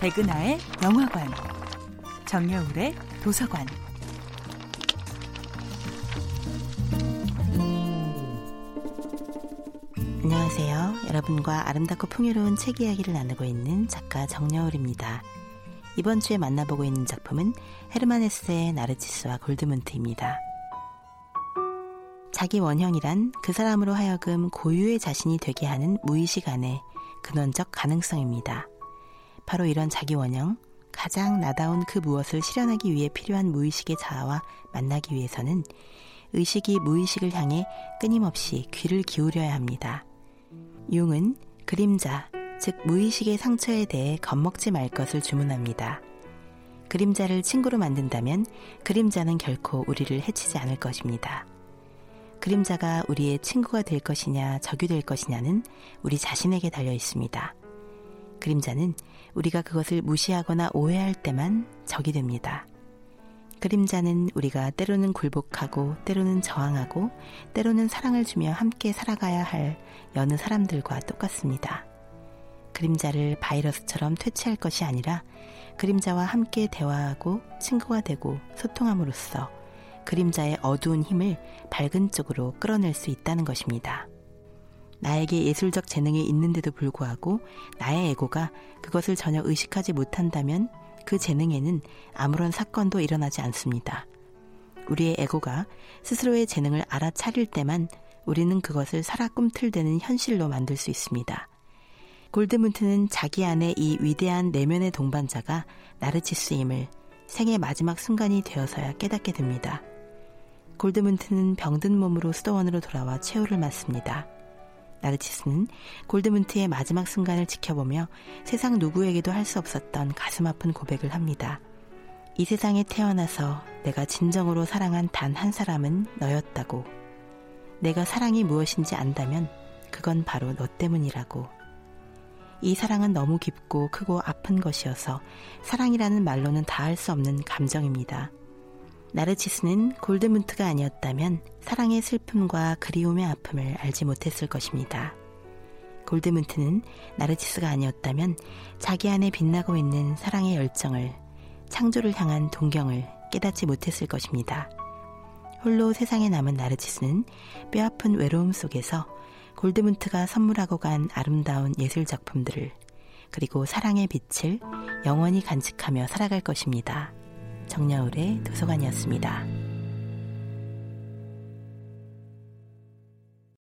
백은하의 영화관, 정여울의 도서관. 안녕하세요. 여러분과 아름답고 풍요로운 책 이야기를 나누고 있는 작가 정여울입니다. 이번 주에 만나보고 있는 작품은 헤르만 헤스의 나르치스와 골드문트입니다. 자기 원형이란 그 사람으로 하여금 고유의 자신이 되게 하는 무의식 안의 근원적 가능성입니다. 바로 이런 자기 원형, 가장 나다운 그 무엇을 실현하기 위해 필요한 무의식의 자아와 만나기 위해서는 의식이 무의식을 향해 끊임없이 귀를 기울여야 합니다. 융은 그림자, 즉 무의식의 상처에 대해 겁먹지 말 것을 주문합니다. 그림자를 친구로 만든다면 그림자는 결코 우리를 해치지 않을 것입니다. 그림자가 우리의 친구가 될 것이냐 적이 될 것이냐는 우리 자신에게 달려 있습니다. 그림자는 우리가 그것을 무시하거나 오해할 때만 적이 됩니다. 그림자는 우리가 때로는 굴복하고 때로는 저항하고 때로는 사랑을 주며 함께 살아가야 할 여느 사람들과 똑같습니다. 그림자를 바이러스처럼 퇴치할 것이 아니라 그림자와 함께 대화하고 친구가 되고 소통함으로써 그림자의 어두운 힘을 밝은 쪽으로 끌어낼 수 있다는 것입니다. 나에게 예술적 재능이 있는데도 불구하고 나의 에고가 그것을 전혀 의식하지 못한다면 그 재능에는 아무런 사건도 일어나지 않습니다. 우리의 에고가 스스로의 재능을 알아차릴 때만 우리는 그것을 살아 꿈틀대는 현실로 만들 수 있습니다. 골드문트는 자기 안에 이 위대한 내면의 동반자가 나르치스임을 생의 마지막 순간이 되어서야 깨닫게 됩니다. 골드문트는 병든 몸으로 수도원으로 돌아와 최후를 맞습니다. 나르치스는 골드문트의 마지막 순간을 지켜보며 세상 누구에게도 할 수 없었던 가슴 아픈 고백을 합니다. 이 세상에 태어나서 내가 진정으로 사랑한 단 한 사람은 너였다고. 내가 사랑이 무엇인지 안다면 그건 바로 너 때문이라고. 이 사랑은 너무 깊고 크고 아픈 것이어서 사랑이라는 말로는 다 할 수 없는 감정입니다. 나르치스는 골드문트가 아니었다면 사랑의 슬픔과 그리움의 아픔을 알지 못했을 것입니다. 골드문트는 나르치스가 아니었다면 자기 안에 빛나고 있는 사랑의 열정을, 창조를 향한 동경을 깨닫지 못했을 것입니다. 홀로 세상에 남은 나르치스는 뼈아픈 외로움 속에서 골드문트가 선물하고 간 아름다운 예술 작품들을 그리고 사랑의 빛을 영원히 간직하며 살아갈 것입니다. 정여울의 도서관이었습니다.